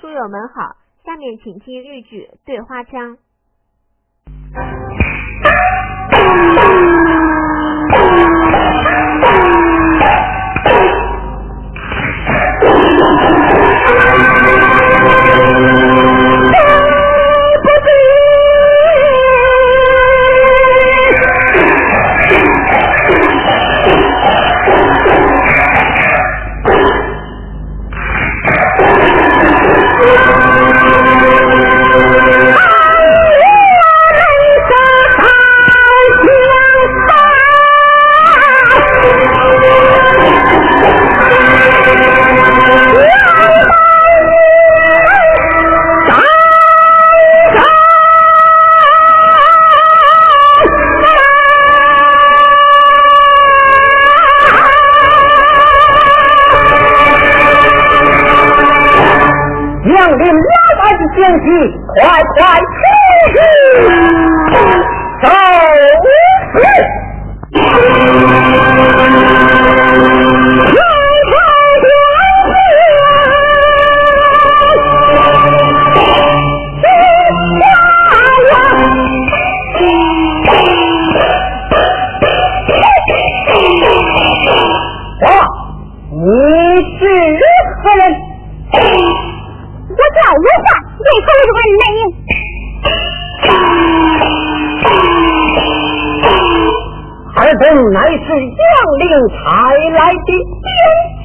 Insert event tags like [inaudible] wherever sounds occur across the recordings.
书友们好，下面请听豫剧《对花腔》。乃是杨凌差来的奸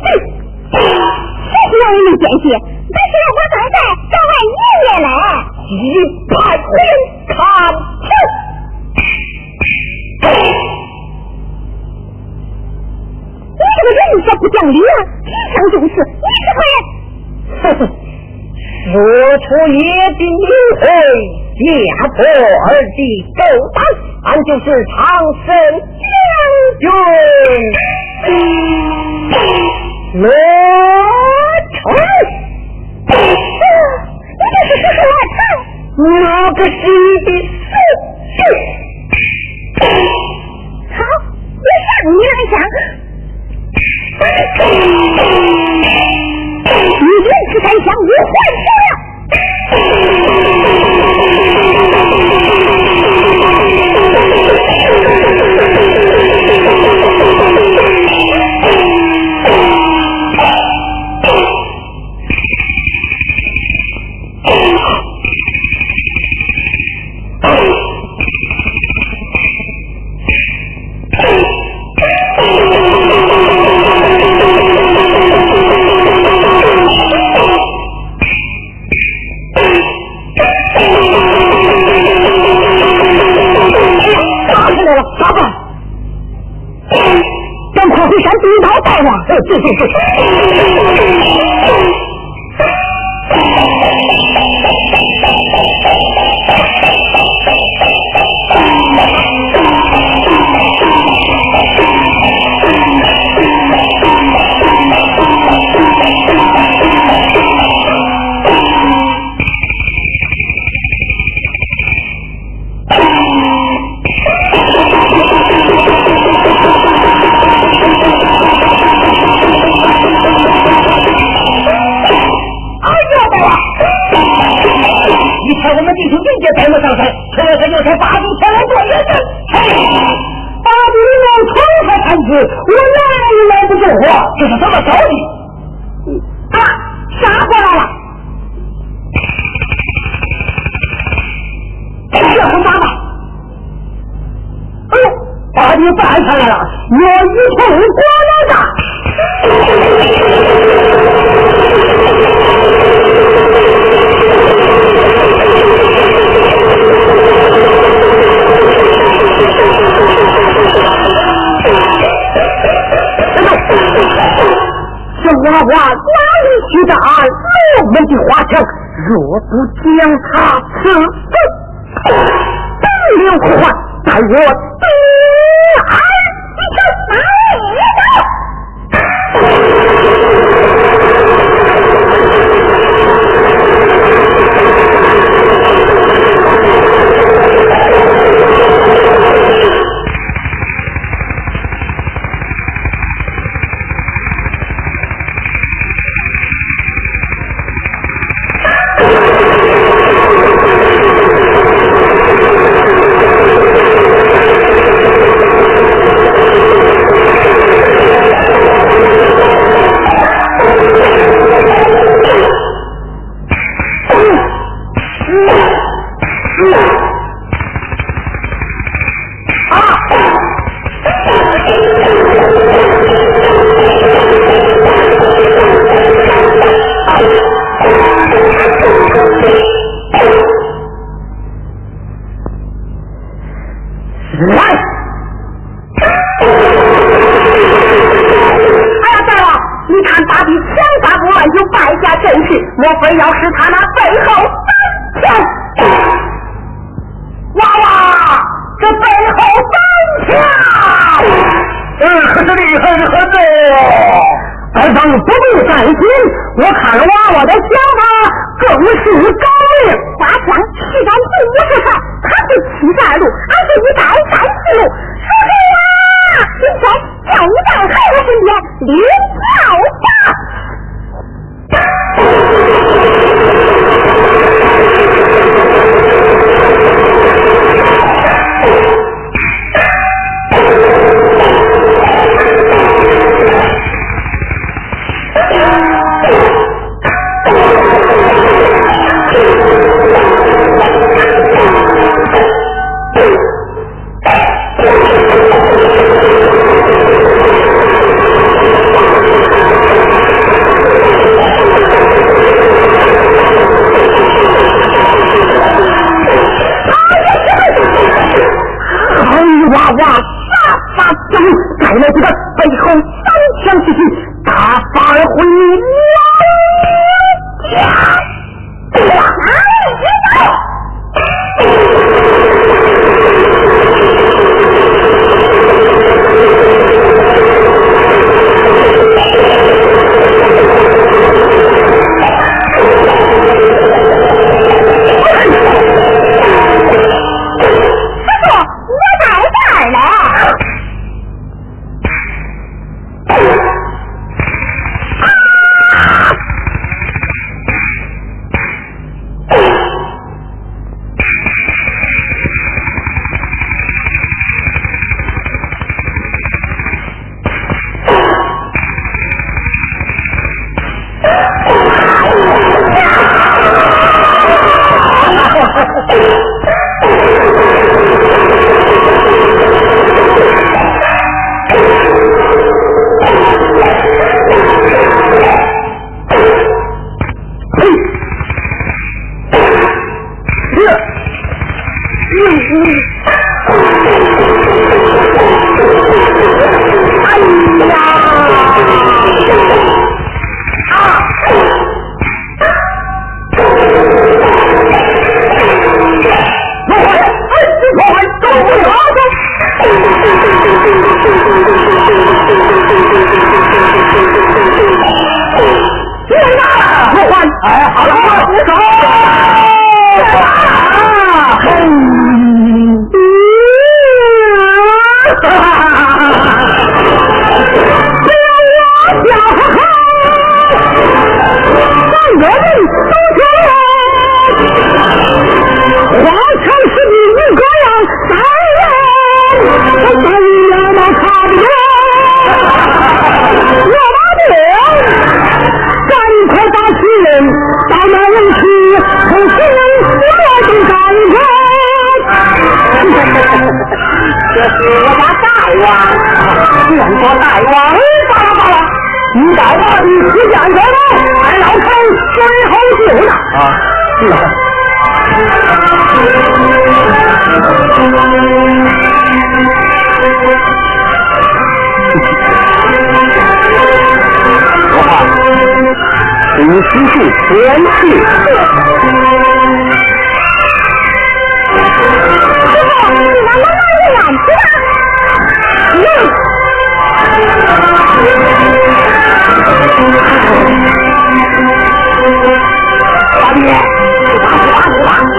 细，谁是杨凌奸细？那是让我刚才找俺爷爷来，一百人看清。你这个人说不讲理啊！以上就是你是何人？呵呵，说出爷的名讳，家破儿的勾当，俺就是长生。军罗成，你这是说罗成？哪个是你的师弟？好，我向你来讲，连吃三香，我还是他刺死，不留还，待我他是七十二路，我家大王，见过大王。哎，罢了罢了，你在那里吃点什么？俺老头最好酒呢。啊，是啊。我怕你失去天气。师傅，你能不能为俺吃点？嗯，老弟，死吧，死吧，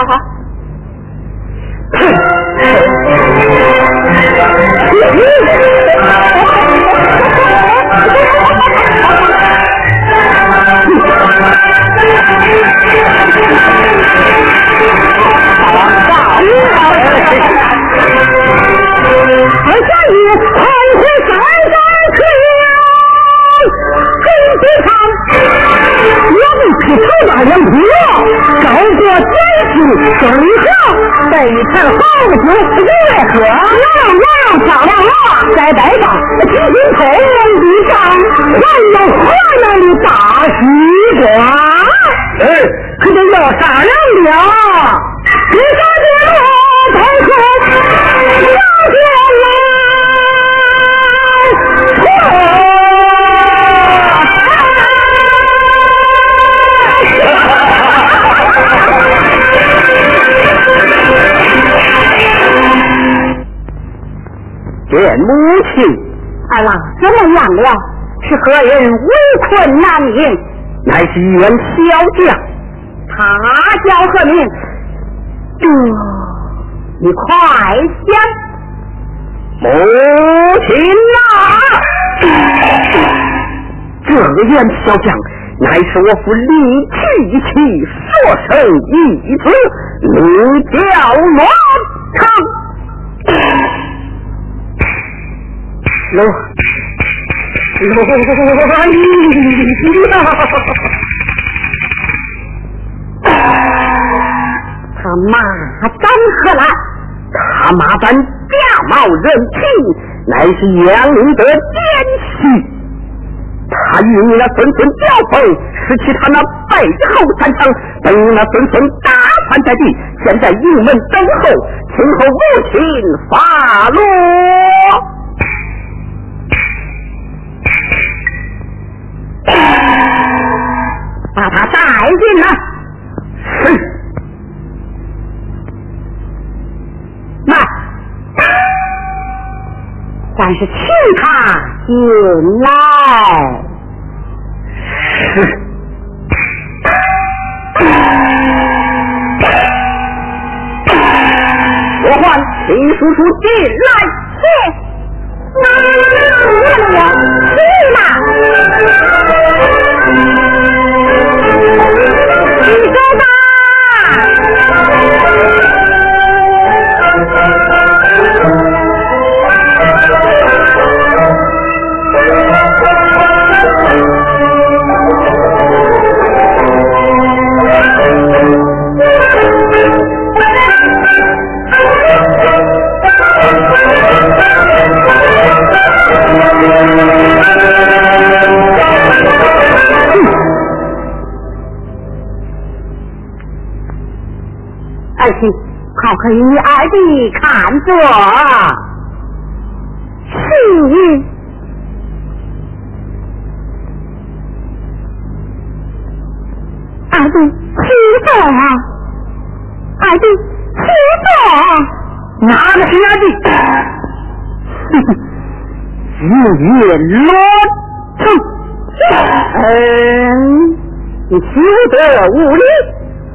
好好。两匹，高过天。手里喝，一看，好酒不爱喝，要要漂亮了。再摆上那金银口、银子，还有河南的大西瓜，哎，可得要商量了。别着急，老同学，着急。见母亲，二郎怎么样了？是何人围困难民？乃是一员小将，他叫何名？这你快想！母亲啊！这员小将乃是我府李继器所生一子，名叫罗成。罗罗伊他马胆何来？他马胆假冒人情，乃是杨林的奸细。他与你那孙孙交锋，失去他那背后三枪，等那孙孙打翻在地，现在营门等候，听候母亲发落。[coughs] 把他带进来。是。来，但是请他进来。我唤秦叔叔进来。是。那我去了。你说吧。好，可以你二弟看着。是。二弟，起坐。二弟，起坐。哪个是二弟？日月罗成。嗯，你休得无礼。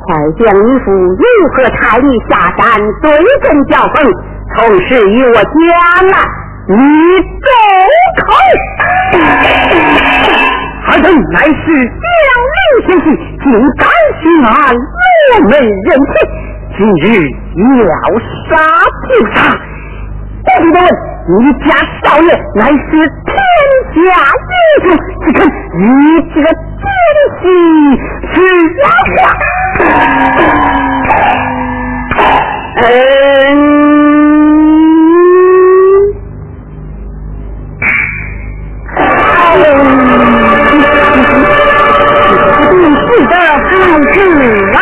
快将你父如何差你下山对阵交锋，从实与我讲来。你住口！二等乃是江陵贤婿，竟敢欺俺罗门人情，今日要杀就杀！不许多问，你家少爷乃是天下英雄，只看你这个奸细是妖孽。嗯是的，好吃啊！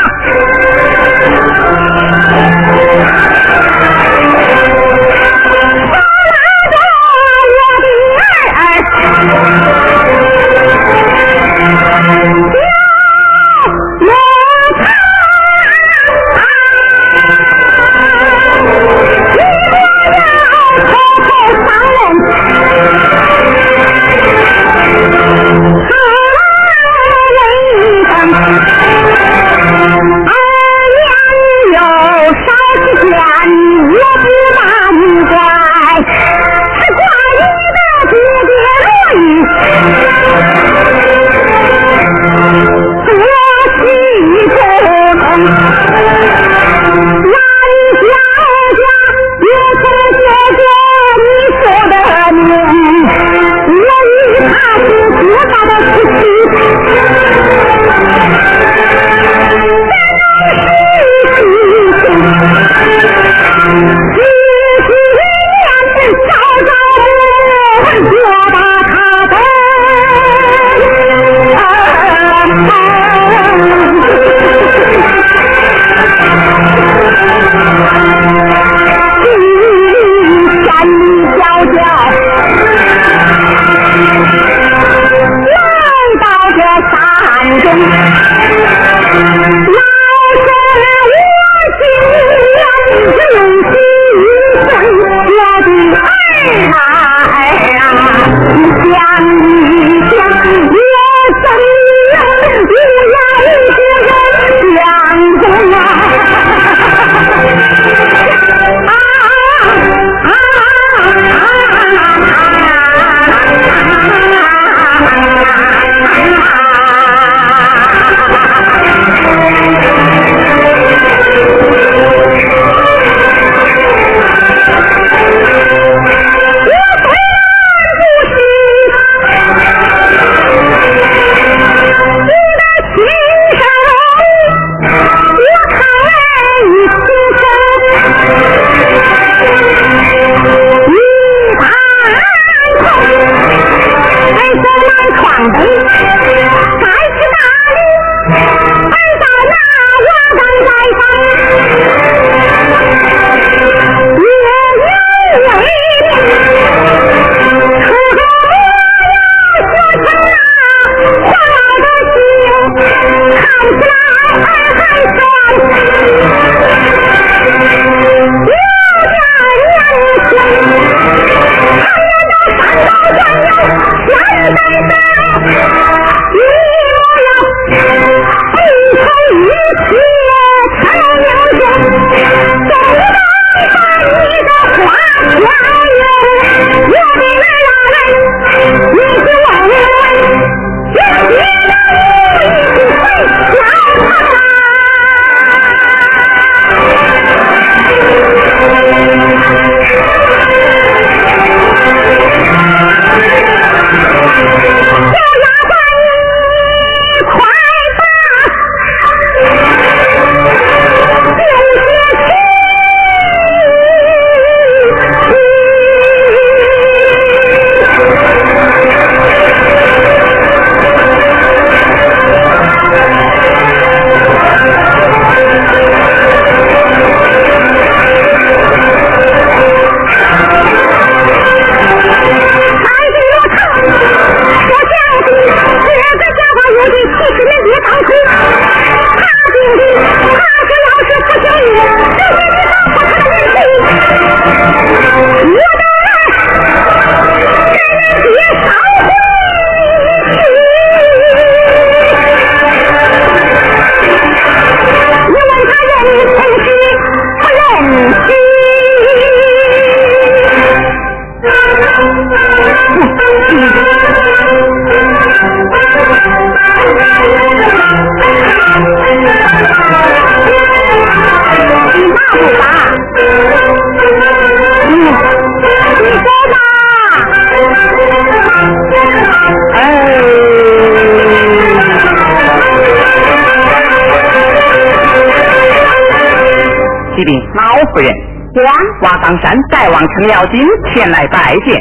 人，对呀，瓦岗山大王程咬金前来拜见。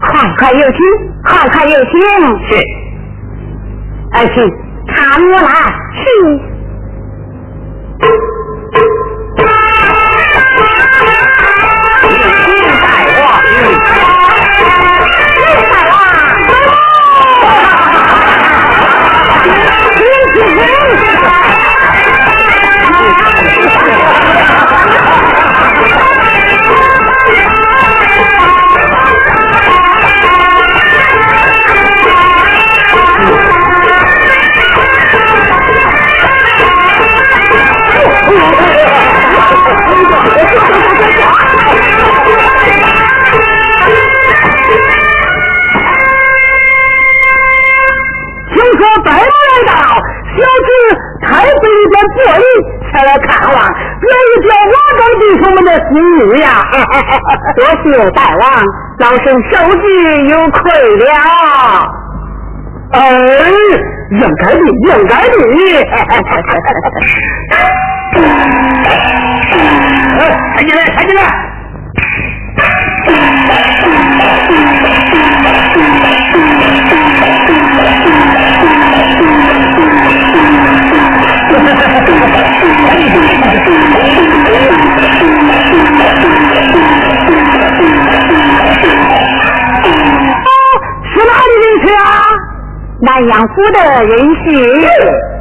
快快有请，快快有请。是。儿媳，看我来。是。多谢大王，老身受之有愧了。哎，应该的，应该的。[laughs] 哎，抬进来，抬进来。南阳府的人士，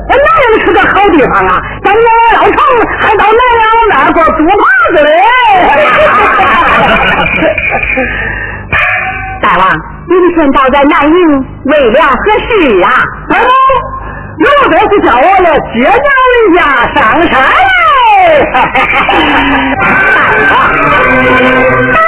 南阳是个好地方啊！咱们老程还到南阳那过租房子嘞。[laughs] 大王，今天到在南营为了何事啊？哎，有的是叫我来接娘人家上山嘞。大王。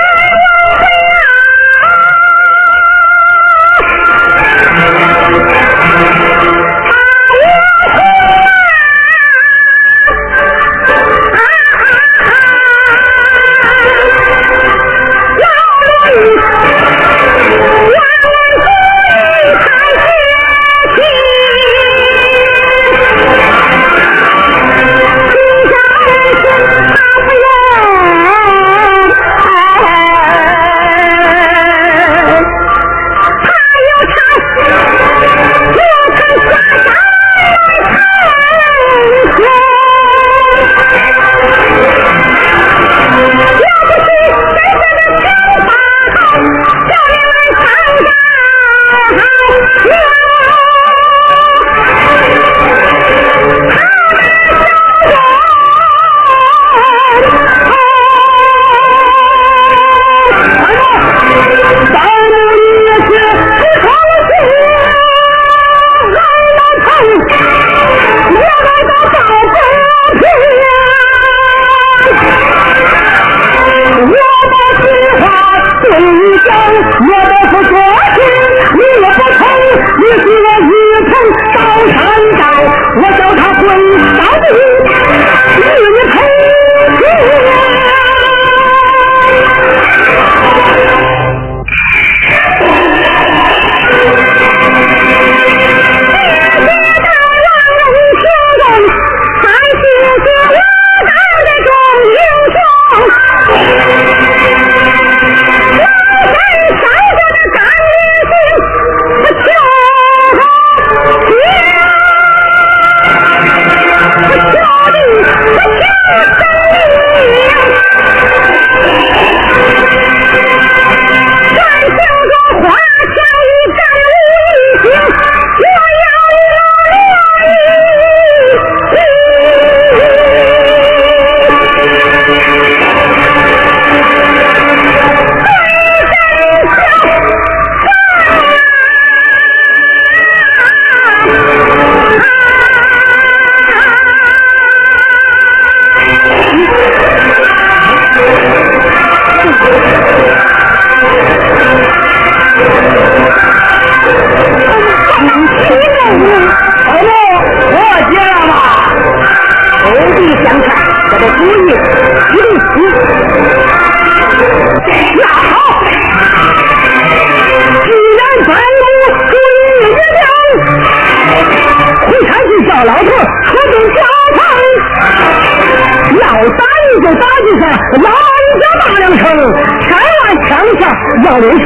杨柳成，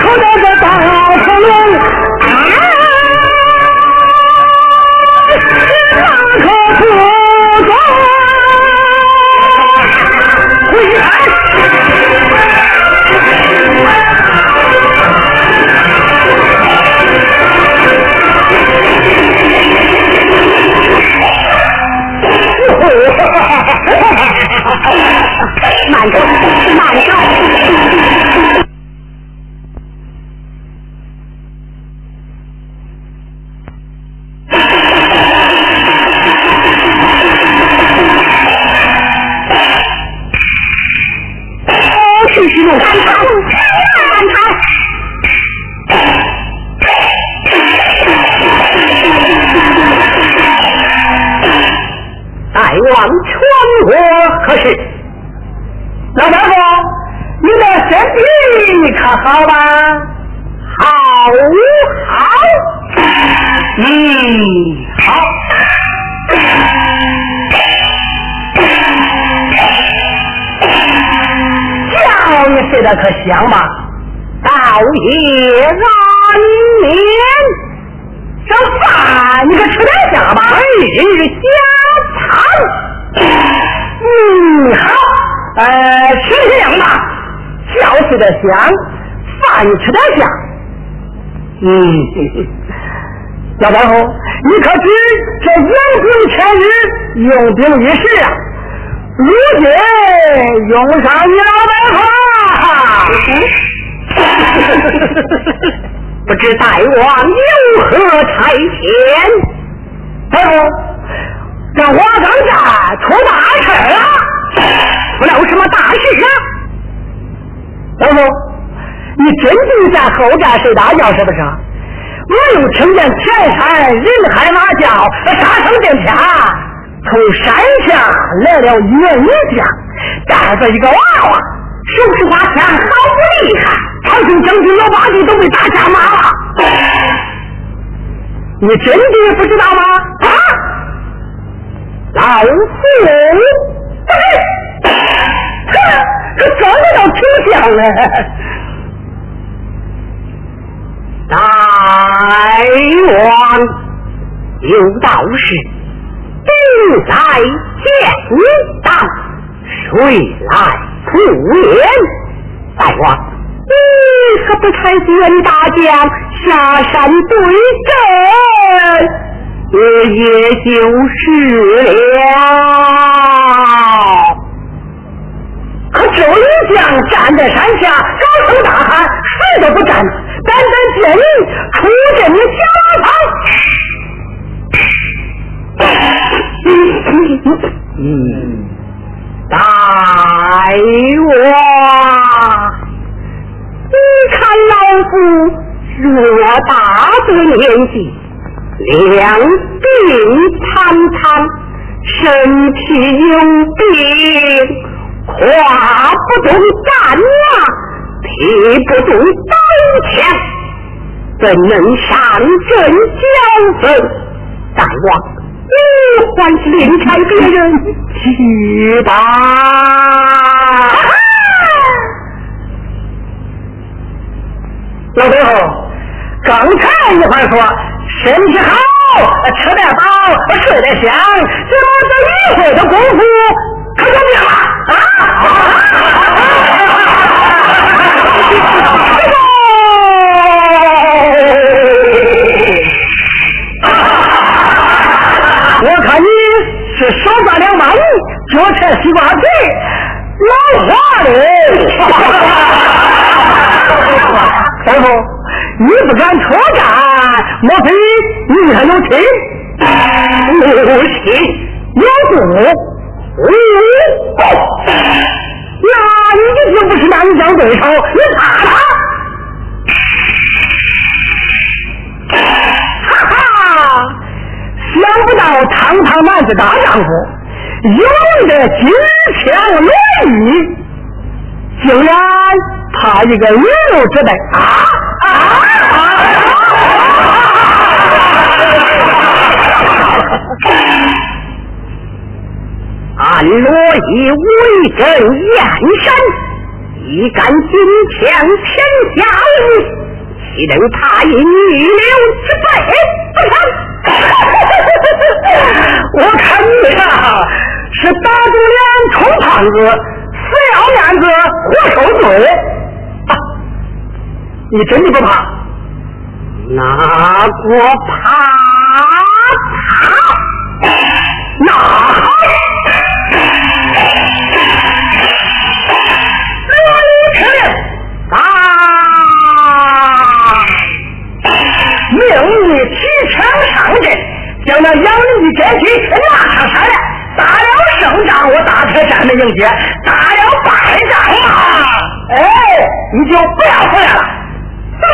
可那个大成龙，那可不中。回来。慢走，慢走。今日下餐。嗯，好，呃，吃这样吧，觉睡得香，饭吃点下。嗯，[laughs] 老太后，你可知这养兵千日，用兵一时啊？如今用上你老大夫。[laughs] 不知大王有何差遣？太后，这瓦岗寨出大事了，出了什么大事啊？大夫，你真定在后寨睡大觉是不是？我又听见前山人喊马叫，杀声震天，从山下来了云将，带着一个娃娃，手持花枪，好不厉害。长春将军老八弟都被打下马了，你真的不知道吗？啊！老夫，哎，这这长得倒挺像嘞。大王有道是：兵来将挡，水来土掩。大王，你可不才是袁大将下山对阵，也也就是了。可这一将站在山下，高声大喊，谁都不站，单单见你出阵的下场。嗯，大王，你看老夫偌大的年纪，两鬓苍苍，身体有病。跨不动战马，提不动刀枪，怎能上阵交锋？大王，你还是另看别人去吧。老太后，刚才一会说身体好，吃得饱，睡得香，怎么这一会的功夫可就变了啊？我看你是手抓两把米，脚踩西瓜皮，老滑嘞！大夫，你不敢出战，莫非你还有亲？有亲有故，无故。那你就不是南疆对手，你怕他？[laughs] 哈哈！想不到堂堂男子大丈夫，有的金枪乱玉，竟然怕一个女流之辈啊！罗以威震燕山，岂敢金枪天下无岂能踏以逆流之辈？不成！我看你呀，是打肿脸充胖子，死要面子活受罪。你真的不怕？哪个怕？怕？那好。命你提枪上阵，将那杨林的奸细拿上山来。打了胜仗，我大开山门迎接；打了败仗嘛，哎，你就不要回来了。东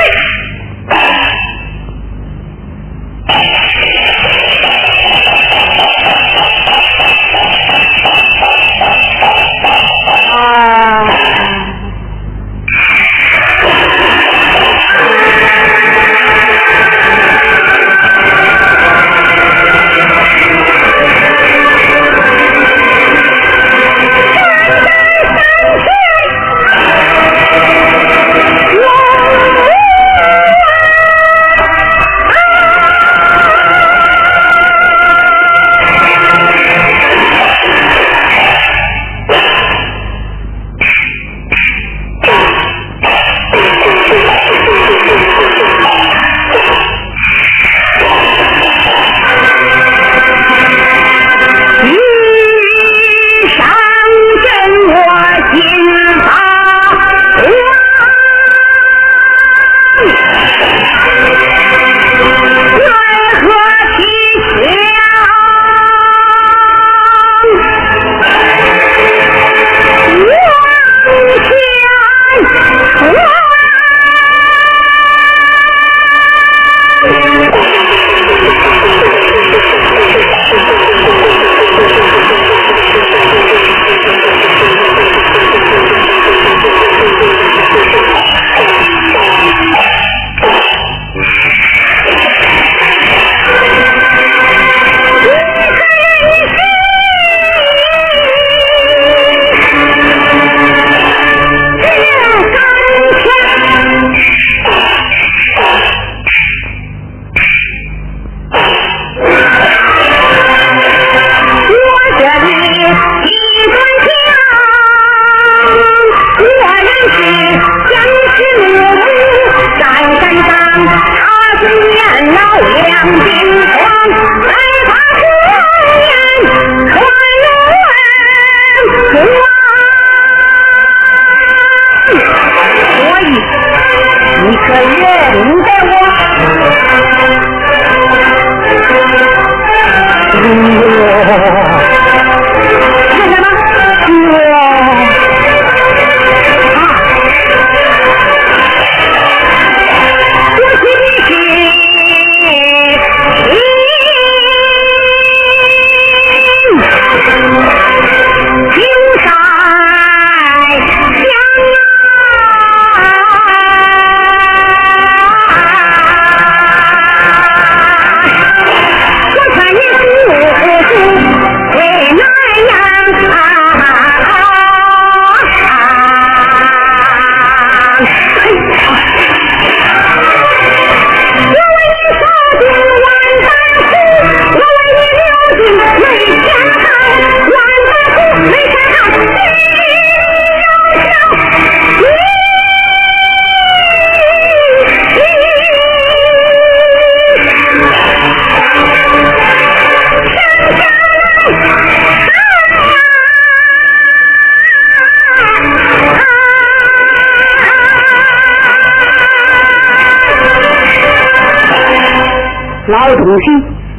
东西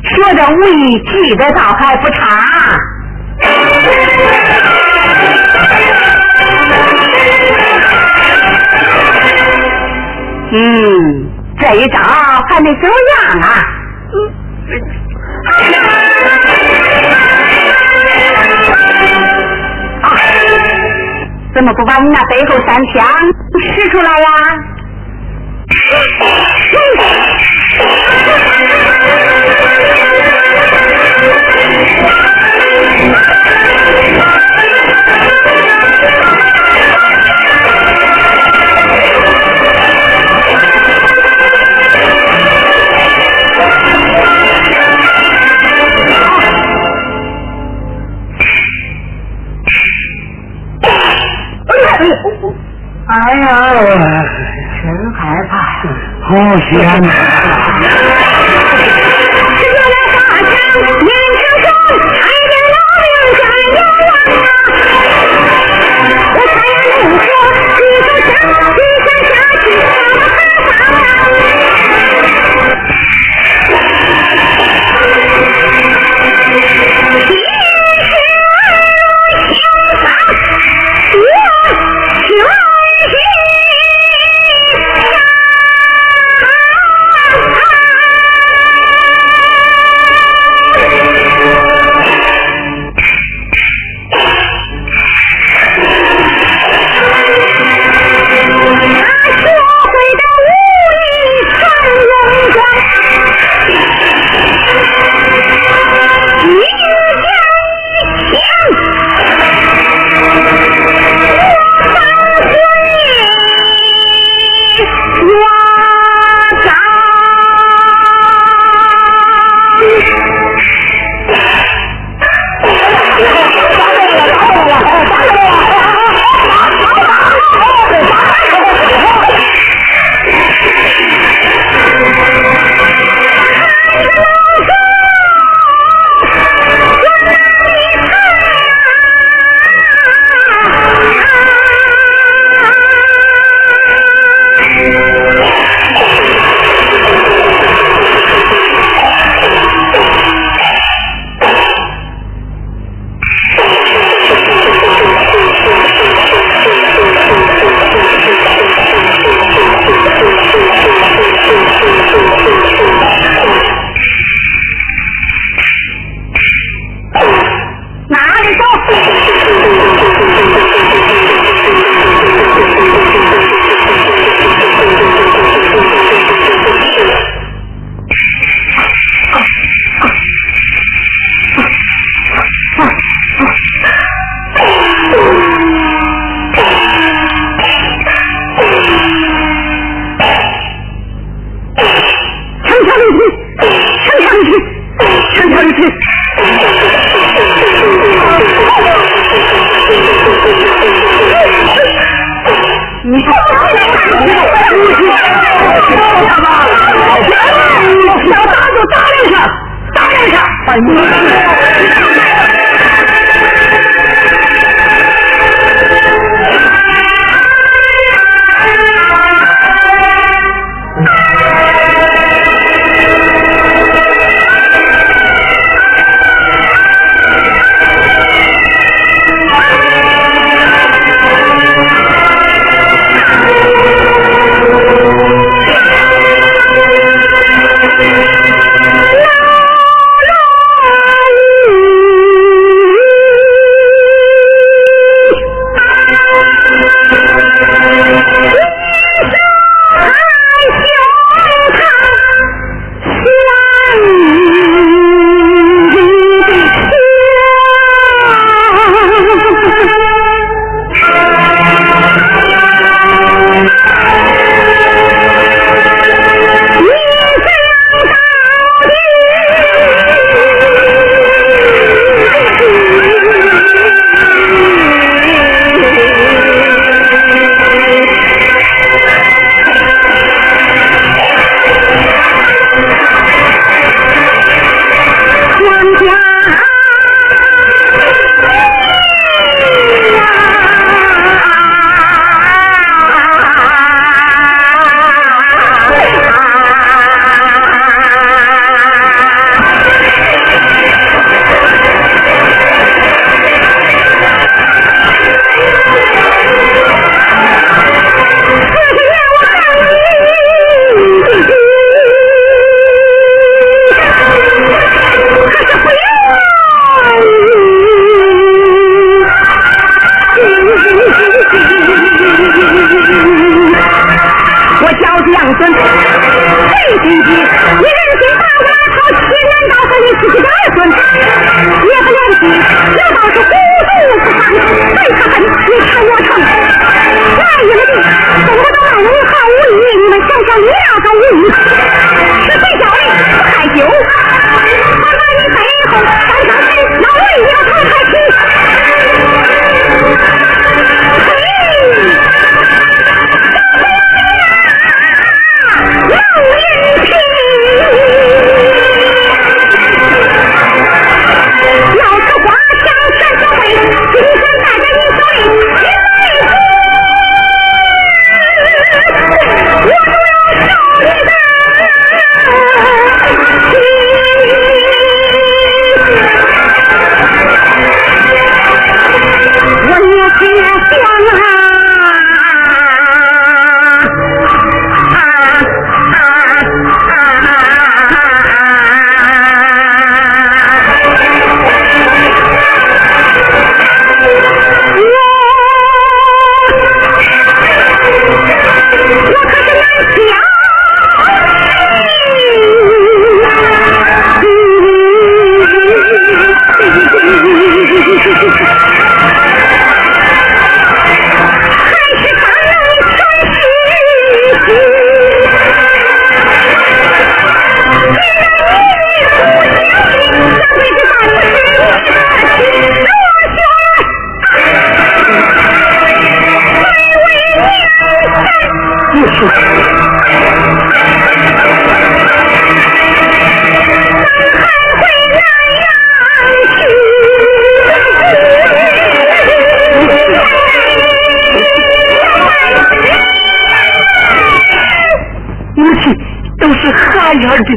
学着武艺，记得倒还不差。嗯，这一招还没走样啊。啊，怎么不把你那背后三枪使出来呀？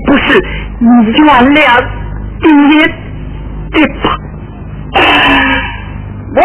不是你原谅爹爹吧？我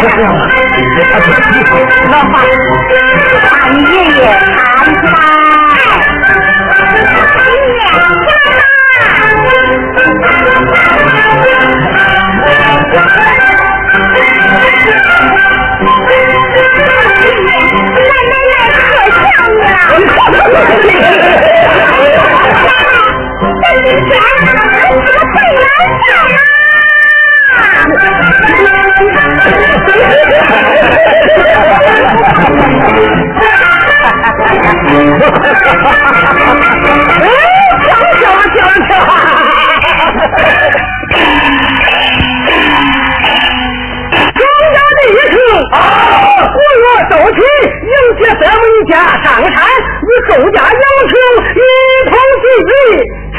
[laughs] 老汉，俺爷爷看家上山与周家杨雄一同聚义，